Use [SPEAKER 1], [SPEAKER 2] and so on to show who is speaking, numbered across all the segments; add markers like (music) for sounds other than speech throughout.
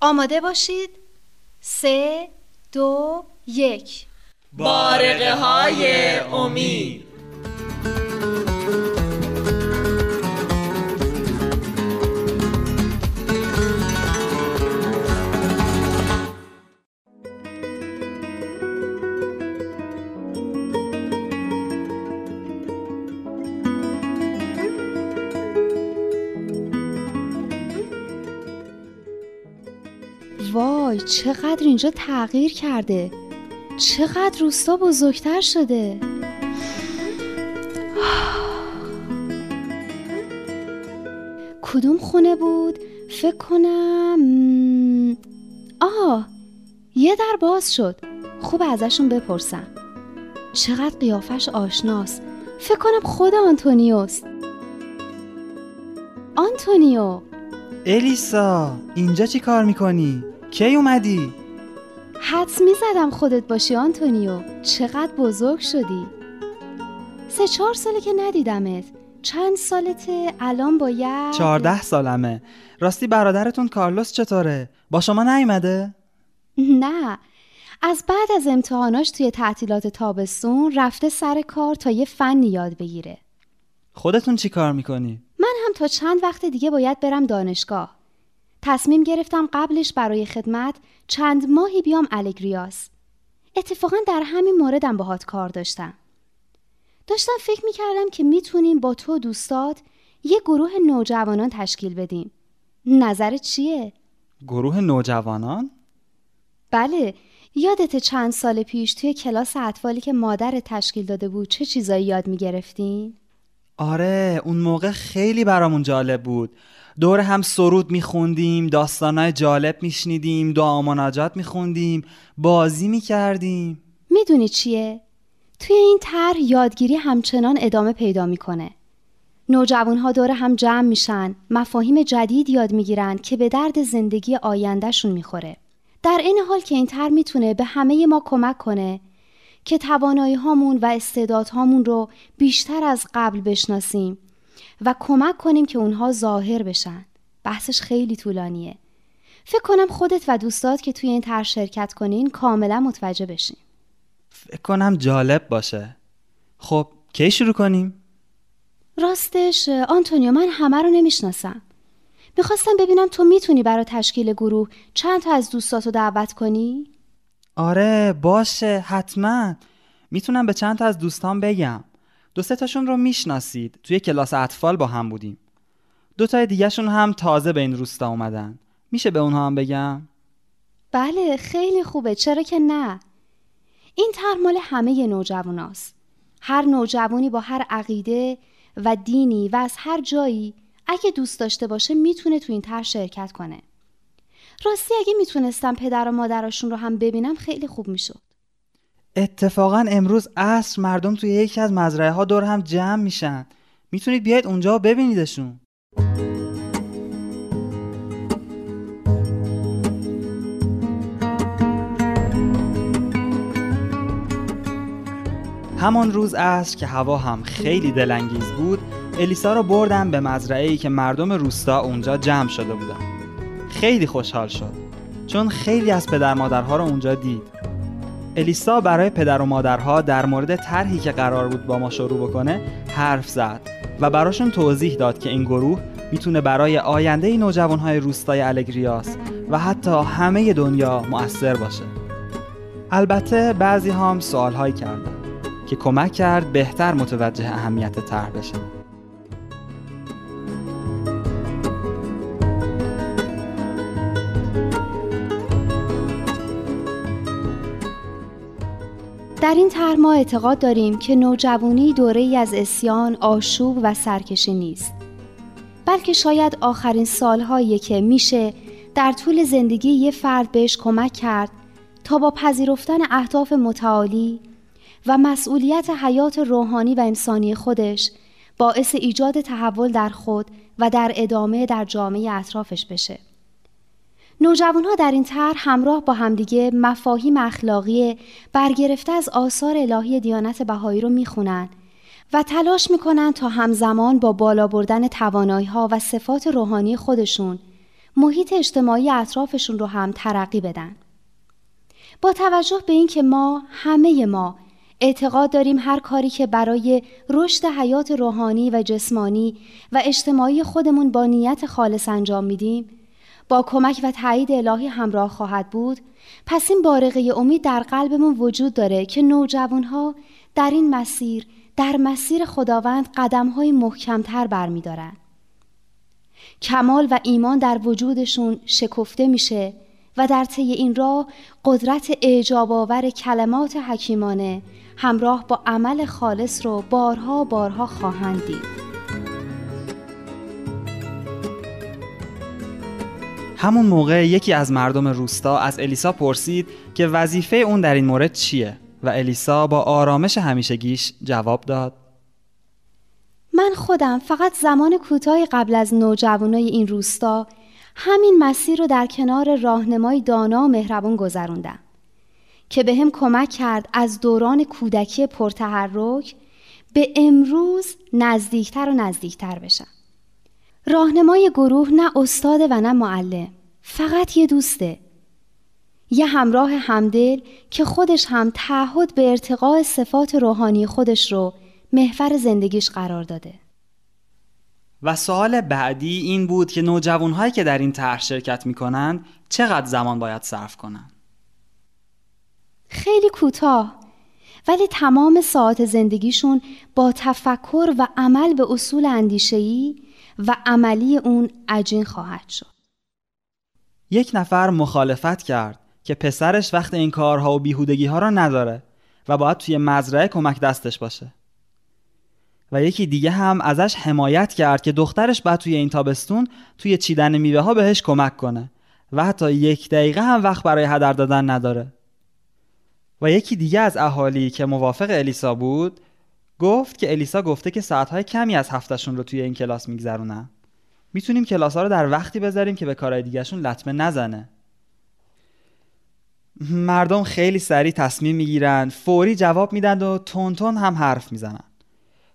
[SPEAKER 1] آماده باشید. سه دو یک.
[SPEAKER 2] بارقه های امید.
[SPEAKER 1] وای چقدر اینجا تغییر کرده. چقدر روستا بزرگتر شده. (sighs) کدوم خونه بود؟ فکر کنم آه یه در باز شد. خوب ازشون بپرسم. چقدر قیافش آشناست. فکر کنم خود آنتونیوست. آنتونیو
[SPEAKER 3] الیسا اینجا چی کار می‌کنی؟ کی اومدی؟
[SPEAKER 1] حدس می‌زدم خودت باشی آنتونیو چقدر بزرگ شدی سه چهار ساله که ندیدمت چند سالته الان باید
[SPEAKER 3] چهارده سالمه راستی برادرتون کارلوس چطوره؟ با شما نیومده؟
[SPEAKER 1] نه از بعد از امتحاناش توی تعطیلات تابستون رفته سر کار تا یه فن یاد بگیره
[SPEAKER 3] خودتون چی کار می‌کنی؟
[SPEAKER 1] من هم تا چند وقت دیگه باید برم دانشگاه تصمیم گرفتم قبلش برای خدمت چند ماهی بیام الگریاس اتفاقا در همین موردم باهات کار داشتم داشتم فکر می‌کردم که می‌تونیم با تو دوستات یه گروه نوجوانان تشکیل بدیم نظرت چیه؟
[SPEAKER 3] گروه نوجوانان؟
[SPEAKER 1] بله یادت چند سال پیش توی کلاس اطفالی که مادر تشکیل داده بود چه چیزایی یاد می‌گرفتین؟
[SPEAKER 3] آره اون موقع خیلی برامون جالب بود. دور هم سرود میخوندیم داستانهای جالب میشنیدیم دعا مناجات میخوندیم بازی می‌کردیم.
[SPEAKER 1] می‌دونی چیه؟ توی این طرح یادگیری همچنان ادامه پیدا می‌کنه. نوجوانها دور هم جمع میشن مفاهیم جدید یاد می‌گیرن که به درد زندگی آیندهشون می‌خوره. در این حال که این طرح می‌تونه به همه ما کمک کنه که توانایی هامون و استعدادهامون رو بیشتر از قبل بشناسیم و کمک کنیم که اونها ظاهر بشن. بحثش خیلی طولانیه. فکر کنم خودت و دوستات که توی این طرح شرکت کنین کاملا متوجه بشین.
[SPEAKER 3] فکر کنم جالب باشه. خب کی شروع کنیم؟
[SPEAKER 1] راستش آنتونیو من همه رو نمی‌شناسم. می‌خواستم ببینم تو می‌تونی برای تشکیل گروه چند تا از دوستاتو دعوت کنی؟
[SPEAKER 3] آره باشه حتما. می‌تونم به چند تا از دوستان بگم. دو سه تاشون رو می‌شناسید. توی کلاس اطفال با هم بودیم. دو تای دیگهشون هم تازه به این روستا اومدن. میشه به اونها هم بگم؟
[SPEAKER 1] بله خیلی خوبه. چرا که نه؟ این طرح مال همه نوجواناست. هر نوجوانی با هر عقیده و دینی و از هر جایی اگه دوست داشته باشه می‌تونه تو این طرح شرکت کنه. راستی اگه می‌تونستم پدر و مادرشون رو هم ببینم خیلی خوب می‌شد.
[SPEAKER 3] اتفاقا امروز عصر مردم توی یکی از مزرعه ها دور هم جمع میشن. می‌تونید بیاید اونجا و ببینیدشون. همان روز عصر که هوا هم خیلی دلانگیز بود الیسا رو بردم به مزرعه ای که مردم روستا اونجا جمع شده بودن. خیلی خوشحال شد چون خیلی از پدر مادرها رو اونجا دید. الیسا برای پدر و مادرها در مورد طرحی که قرار بود با ما شروع بکنه حرف زد و براشون توضیح داد که این گروه می‌تونه برای آینده نوجوانهای روستای الگریاس و حتی همه دنیا مؤثر باشه. البته بعضی هم سوالهایی کردن که کمک کرد بهتر متوجه اهمیت طرح بشه.
[SPEAKER 1] در این طرح ما اعتقاد داریم که نوجوانی دوره ای از اسیان، آشوب و سرکشی نیست. بلکه شاید آخرین سالهایی که میشه در طول زندگی یه فرد بهش کمک کرد تا با پذیرفتن اهداف متعالی و مسئولیت حیات روحانی و انسانی خودش باعث ایجاد تحول در خود و در ادامه در جامعه اطرافش بشه. نوجوانها در این طرح همراه با همدیگه مفاهیم اخلاقی برگرفته از آثار الهی دیانت بهایی رو می‌خونن و تلاش می‌کنن تا همزمان با بالا بردن توانایی ها و صفات روحانی خودشون محیط اجتماعی اطرافشون رو هم ترقی بدن. با توجه به اینکه ما همه ما اعتقاد داریم هر کاری که برای رشد حیات روحانی و جسمانی و اجتماعی خودمون با نیت خالص انجام میدیم با کمک و تایید الهی همراه خواهد بود پس این بارقه امید در قلبمون وجود داره که نوجوانها در این مسیر در مسیر خداوند قدم های محکمتر برمیدارن. کمال و ایمان در وجودشون شکفته میشه و در طی این راه قدرت اعجاب آور کلمات حکیمانه همراه با عمل خالص رو بارها بارها خواهند دید.
[SPEAKER 3] همون موقع یکی از مردم روستا از الیسا پرسید که وظیفه اون در این مورد چیه و الیسا با آرامش همیشگیش جواب داد
[SPEAKER 1] من خودم فقط زمان کوتاهی قبل از نوجوانای این روستا همین مسیر رو در کنار راهنمای دانا و مهربون گذروندم که به هم کمک کرد از دوران کودکی پرتحرک به امروز نزدیکتر و نزدیکتر بشم. راهنمای گروه نه استاده و نه معلم فقط یه دوسته. یه همراه همدل که خودش هم تعهد به ارتقاء صفات روحانی خودش رو محور زندگیش قرار داده.
[SPEAKER 3] و سوال بعدی این بود که نوجوانهایی که در این طرح شرکت می‌کنند چقدر زمان باید صرف کنند؟
[SPEAKER 1] خیلی کوتاه. ولی تمام ساعت زندگیشون با تفکر و عمل به اصول اندیشه‌ای و عملی اون عجین خواهد شد.
[SPEAKER 3] یک نفر مخالفت کرد که پسرش وقت این کارها و بیهودگی ها را نداره و باید توی مزرعه کمک دستش باشه. و یکی دیگه هم ازش حمایت کرد که دخترش باید توی این تابستون توی چیدن میوه ها بهش کمک کنه و حتی یک دقیقه هم وقت برای هدر دادن نداره. و یکی دیگه از اهالی که موافق الیسا بود گفت که الیسا گفته که ساعتهای کمی از هفتهشون رو توی این کلاس میگذرونن. می‌تونیم کلاس ها رو در وقتی بذاریم که به کارهای دیگهشون لطمه نزنه. مردم خیلی سریع تصمیم می‌گیرن فوری جواب میدن و تون تون هم حرف می‌زنن.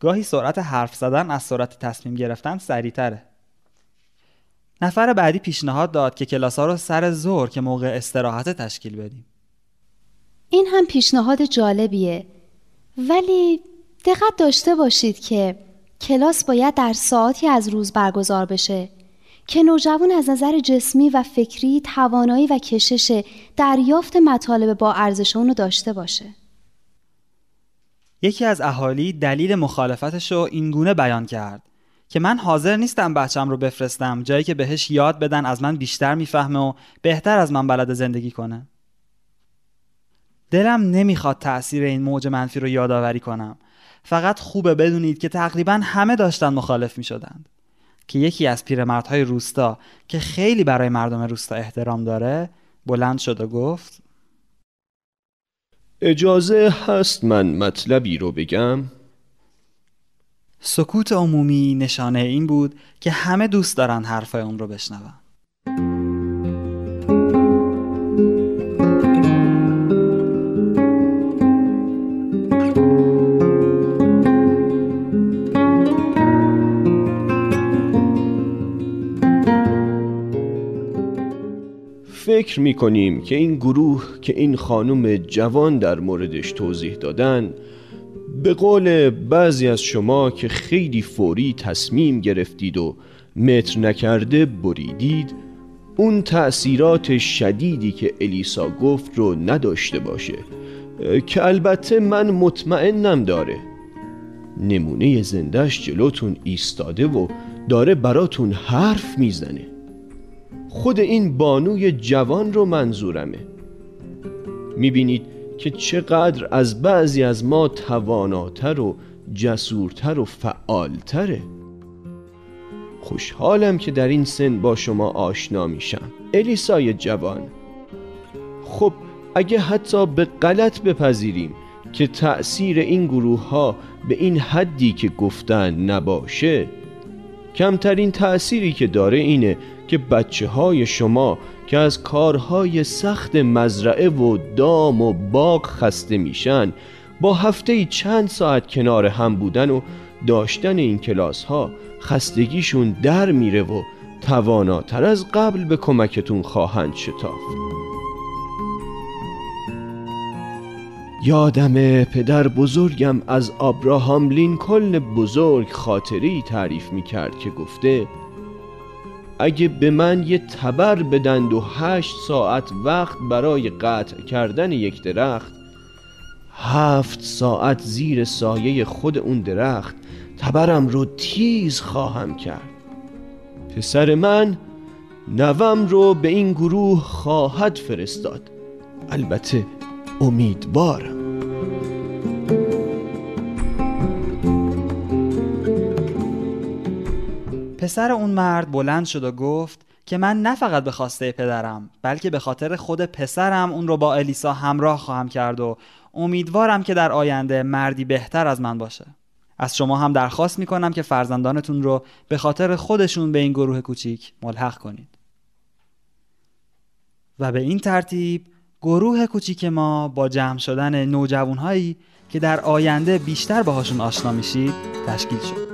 [SPEAKER 3] گاهی سرعت حرف زدن از سرعت تصمیم گرفتن سریعتره. نفر بعدی پیشنهاد داد که کلاس ها رو سر زور که موقع استراحت تشکیل بدیم.
[SPEAKER 1] این هم پیشنهاد جالبیه. ولی دقت داشته باشید که کلاس باید در ساعتی از روز برگزار بشه که نوجوان از نظر جسمی و فکری توانایی و کشش دریافت مطالب با ارزش اونو داشته باشه.
[SPEAKER 3] یکی از اهالی دلیل مخالفتش رو اینگونه بیان کرد که من حاضر نیستم بچم رو بفرستم جایی که بهش یاد بدن از من بیشتر می‌فهمه و بهتر از من بلد زندگی کنه. دلم نمی‌خواد تأثیر این موج منفی رو یادآوری کنم فقط خوبه بدونید که تقریبا همه داشتن مخالف می شدند که یکی از پیرمردهای روستا که خیلی برای مردم روستا احترام داره بلند شد و گفت
[SPEAKER 4] اجازه هست من مطلبی رو بگم؟
[SPEAKER 3] سکوت عمومی نشانه این بود که همه دوست دارن حرفای اون رو بشنون
[SPEAKER 4] فکر می کنیم که این گروه که این خانم جوان در موردش توضیح دادن به قول بعضی از شما که خیلی فوری تصمیم گرفتید و متر نکرده بریدید اون تأثیرات شدیدی که الیسا گفت رو نداشته باشه. که البته من مطمئنم داره. نمونه زندهش جلوتون ایستاده و داره براتون حرف می‌زنه. خود این بانوی جوان رو منظورمه. می‌بینید که چقدر از بعضی از ما تواناتر و جسورتر و فعالتره. خوشحالم که در این سن با شما آشنا میشم. الیسای جوان خب اگه حتی به غلط بپذیریم که تأثیر این گروه ها به این حدی که گفتن نباشه کمترین تأثیری که داره اینه که بچه های شما که از کارهای سخت مزرعه و دام و باغ خسته میشن با هفته چند ساعت کنار هم بودن و داشتن این کلاس ها خستگیشون در میره و تواناتر از قبل به کمکتون خواهند شتافت. یادم پدر بزرگم از آبراهام لینکلن بزرگ خاطری تعریف می کرد که گفته اگه به من یه تبر بدند و هشت ساعت وقت برای قطع کردن یک درخت هفت ساعت زیر سایه خود اون درخت تبرم رو تیز خواهم کرد. پسر من نوم رو به این گروه خواهد فرستاد. البته امیدوارم.
[SPEAKER 3] پسر اون مرد بلند شد و گفت که من نه فقط به خواسته پدرم بلکه به خاطر خود پسرم اون رو با الیسا همراه خواهم کرد و امیدوارم که در آینده مردی بهتر از من باشه. از شما هم درخواست می‌کنم که فرزندانتون رو به خاطر خودشون به این گروه کوچیک ملحق کنید. و به این ترتیب گروه کوچیک ما با جمع شدن نوجوانهایی که در آینده بیشتر باهاشون آشنا میشید تشکیل شد.